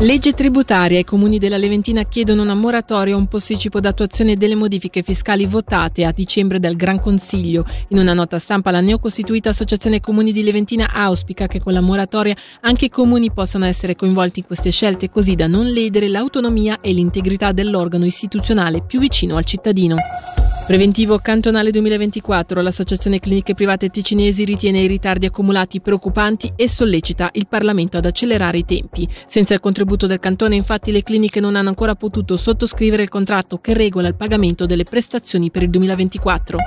Legge tributaria. I comuni della Leventina chiedono una moratoria o un posticipo d'attuazione delle modifiche fiscali votate a dicembre dal Gran Consiglio. In una nota stampa la neocostituita Associazione Comuni di Leventina auspica che con la moratoria anche i comuni possano essere coinvolti in queste scelte così da non ledere l'autonomia e l'integrità dell'organo istituzionale più vicino al cittadino. Preventivo cantonale 2024, l'Associazione Cliniche Private Ticinesi ritiene i ritardi accumulati preoccupanti e sollecita il Parlamento ad accelerare i tempi. Senza il contributo del cantone, infatti, le cliniche non hanno ancora potuto sottoscrivere il contratto che regola il pagamento delle prestazioni per il 2024.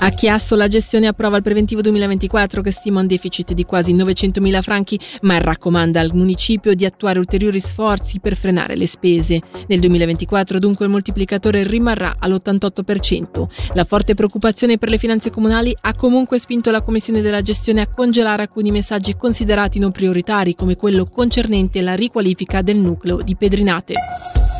A Chiasso la gestione approva il preventivo 2024 che stima un deficit di quasi 900.000 franchi, ma raccomanda al municipio di attuare ulteriori sforzi per frenare le spese. Nel 2024 dunque il moltiplicatore rimarrà all'88%. La forte preoccupazione per le finanze comunali ha comunque spinto la Commissione della gestione a congelare alcuni messaggi considerati non prioritari come quello concernente la riqualifica del nucleo di Pedrinate.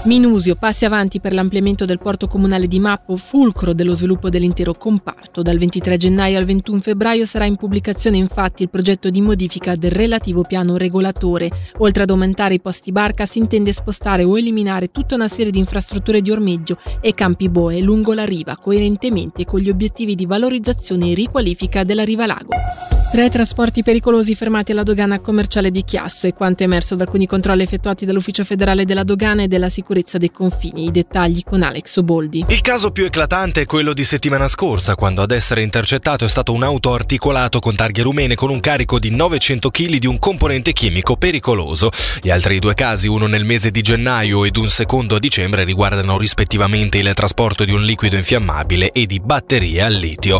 Minusio, passi avanti per l'ampliamento del porto comunale di Mappo, fulcro dello sviluppo dell'intero comparto. Dal 23 gennaio al 21 febbraio sarà in pubblicazione infatti il progetto di modifica del relativo piano regolatore. Oltre ad aumentare i posti barca si intende spostare o eliminare tutta una serie di infrastrutture di ormeggio e campi boe lungo la riva, coerentemente con gli obiettivi di valorizzazione e riqualifica della riva lago. Tre trasporti pericolosi fermati alla dogana commerciale di Chiasso e quanto emerso da alcuni controlli effettuati dall'Ufficio federale della dogana e della sicurezza dei confini. I dettagli con Alex Oboldi. Il caso più eclatante è quello di settimana scorsa, quando ad essere intercettato è stato un auto articolato con targhe rumene con un carico di 900 kg di un componente chimico pericoloso. Gli altri due casi, uno nel mese di gennaio ed un secondo a dicembre, riguardano rispettivamente il trasporto di un liquido infiammabile e di batterie al litio.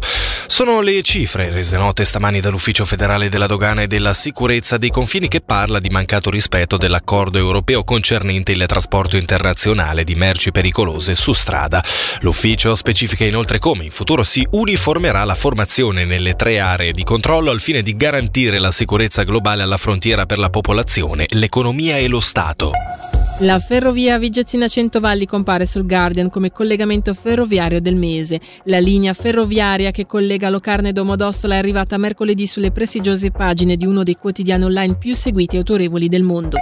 Sono le cifre rese note stamani dall'Ufficio federale della dogana e della sicurezza dei confini che parla di mancato rispetto dell'accordo europeo concernente il trasporto internazionale di merci pericolose su strada. L'ufficio specifica inoltre come in futuro si uniformerà la formazione nelle tre aree di controllo al fine di garantire la sicurezza globale alla frontiera per la popolazione, l'economia e lo Stato. La ferrovia Vigezzina Centovalli compare sul Guardian come collegamento ferroviario del mese. La linea ferroviaria che collega Locarno e Domodossola è arrivata mercoledì sulle prestigiose pagine di uno dei quotidiani online più seguiti e autorevoli del mondo.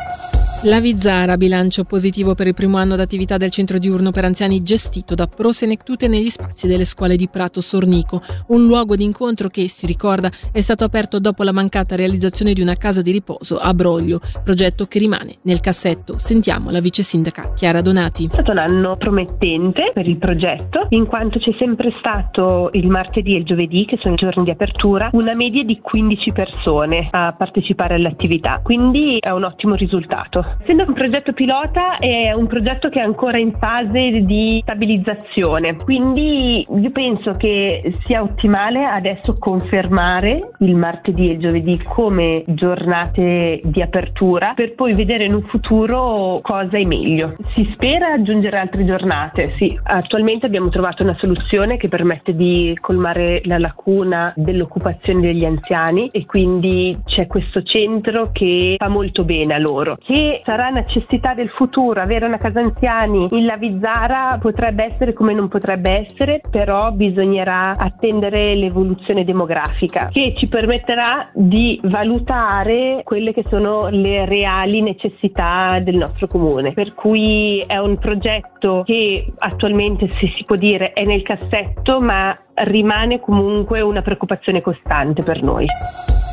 La Vizzara, bilancio positivo per il primo anno d'attività del centro diurno per anziani gestito da Pro Senectute negli spazi delle scuole di Prato Sornico, un luogo di incontro che, si ricorda, è stato aperto dopo la mancata realizzazione di una casa di riposo a Broglio, progetto che rimane nel cassetto. Sentiamo la vice sindaca Chiara Donati. È stato un anno promettente per il progetto, in quanto c'è sempre stato il martedì e il giovedì, che sono i giorni di apertura, una media di 15 persone a partecipare all'attività, quindi è un ottimo risultato. Essendo un progetto pilota è un progetto che è ancora in fase di stabilizzazione, quindi io penso che sia ottimale adesso confermare il martedì e il giovedì come giornate di apertura per poi vedere in un futuro cosa è meglio. Si spera aggiungere altre giornate, sì. Attualmente abbiamo trovato una soluzione che permette di colmare la lacuna dell'occupazione degli anziani e quindi c'è questo centro che fa molto bene a loro. Che sarà necessità del futuro, avere una casa anziani in Lavizzara potrebbe essere come non potrebbe essere, però bisognerà attendere l'evoluzione demografica che ci permetterà di valutare quelle che sono le reali necessità del nostro comune. Per cui è un progetto che attualmente, se si può dire, è nel cassetto, ma rimane comunque una preoccupazione costante per noi.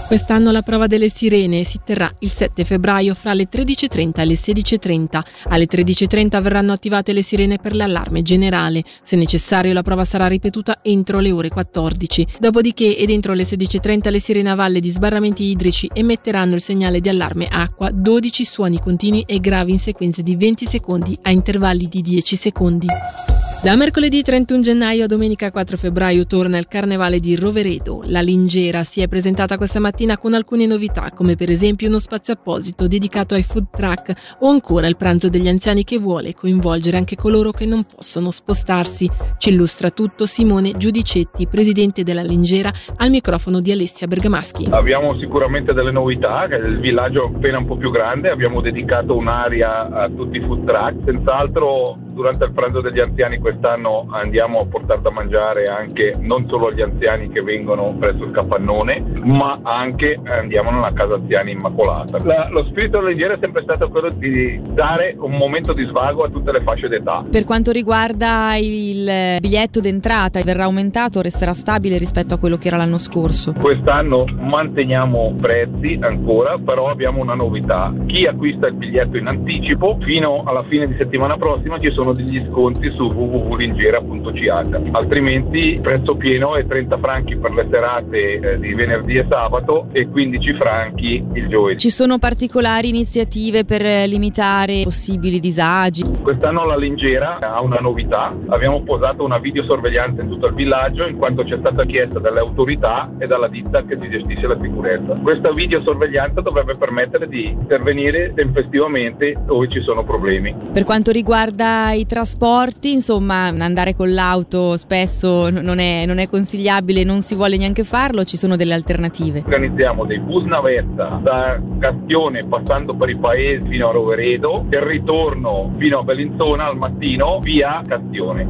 Quest'anno la prova delle sirene si terrà il 7 febbraio fra le 13.30 e le 16.30. Alle 13.30 verranno attivate le sirene per l'allarme generale. Se necessario la prova sarà ripetuta entro le ore 14. Dopodiché ed entro le 16.30 le sirene a valle di sbarramenti idrici emetteranno il segnale di allarme acqua, 12 suoni continui e gravi in sequenze di 20 secondi a intervalli di 10 secondi. Da mercoledì 31 gennaio a domenica 4 febbraio torna il Carnevale di Roveredo. La Lingera si è presentata questa mattina con alcune novità, come per esempio uno spazio apposito dedicato ai food truck o ancora il pranzo degli anziani che vuole coinvolgere anche coloro che non possono spostarsi. Ci illustra tutto Simone Giudicetti, presidente della Lingera, al microfono di Alessia Bergamaschi. Abbiamo sicuramente delle novità, il villaggio è appena un po' più grande, abbiamo dedicato un'area a tutti i food truck, senz'altro durante il pranzo degli anziani quest'anno andiamo a portare da mangiare anche non solo agli anziani che vengono presso il capannone, ma anche andiamo nella casa anziani immacolata. La, lo spirito leggero è sempre stato quello di dare un momento di svago a tutte le fasce d'età. Per quanto riguarda il biglietto d'entrata, verrà aumentato o resterà stabile rispetto a quello che era l'anno scorso? Quest'anno manteniamo prezzi ancora, però abbiamo una novità. Chi acquista il biglietto in anticipo fino alla fine di settimana prossima ci sono degli sconti su www.lingera.ch, altrimenti prezzo pieno è 30 franchi per le serate eh, di venerdì e sabato e 15 franchi il giovedì. Ci sono particolari iniziative per limitare possibili disagi? Quest'anno la Lingera ha una novità, abbiamo posato una videosorveglianza in tutto il villaggio in quanto ci è stata chiesta dalle autorità e dalla ditta che ci gestisce la sicurezza. Questa videosorveglianza dovrebbe permettere di intervenire tempestivamente dove ci sono problemi. Per quanto riguarda i trasporti, insomma, andare con l'auto spesso non è, non è consigliabile, non si vuole neanche farlo, ci sono delle alternative. Organizziamo dei bus navetta da Castione passando per i paesi fino a Roveredo e ritorno fino a Bellinzona al mattino via Castione.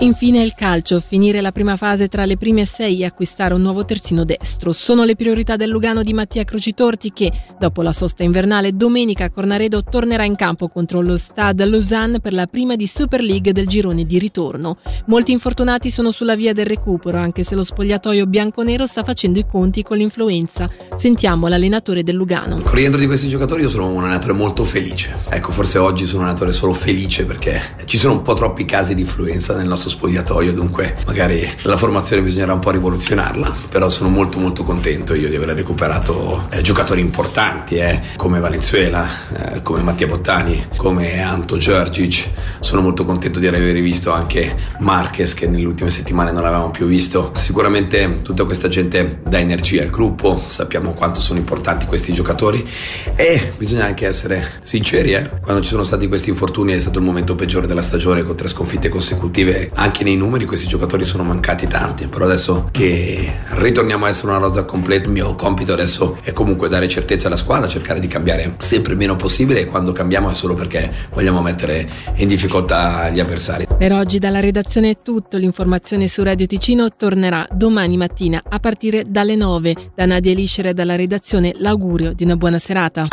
Infine il calcio, finire la prima fase tra le prime sei e acquistare un nuovo terzino destro. Sono le priorità del Lugano di Mattia Crocitorti che, dopo la sosta invernale, domenica a Cornaredo tornerà in campo contro lo Stade Lausanne per la prima di Super League del girone di ritorno. Molti infortunati sono sulla via del recupero, anche se lo spogliatoio bianconero sta facendo i conti con l'influenza. Sentiamo l'allenatore del Lugano. Con rientro di questi giocatori io sono un allenatore molto felice. Ecco, forse oggi sono un allenatore solo felice perché ci sono un po' troppi casi di influenza nel nostro spogliatoio, dunque magari la formazione bisognerà un po' rivoluzionarla, però sono molto molto contento io di aver recuperato eh, giocatori importanti eh, come Valenzuela, eh, come Mattia Bottani, come Anto Giorgic, sono molto contento di aver rivisto anche Marquez che nelle ultime settimane non avevamo più visto. Sicuramente tutta questa gente dà energia al gruppo, sappiamo quanto sono importanti questi giocatori e bisogna anche essere sinceri, eh. quando ci sono stati questi infortuni è stato il momento peggiore della stagione con tre sconfitte consecutive anche nei numeri questi giocatori sono mancati tanti, però adesso che ritorniamo a essere una rosa completa, il mio compito adesso è comunque dare certezza alla squadra, cercare di cambiare sempre meno possibile e quando cambiamo è solo perché vogliamo mettere in difficoltà gli avversari. Per oggi dalla redazione è tutto, l'informazione su Radio Ticino tornerà domani mattina a partire dalle 9. Da Nadia Eliscere dalla redazione l'augurio di una buona serata.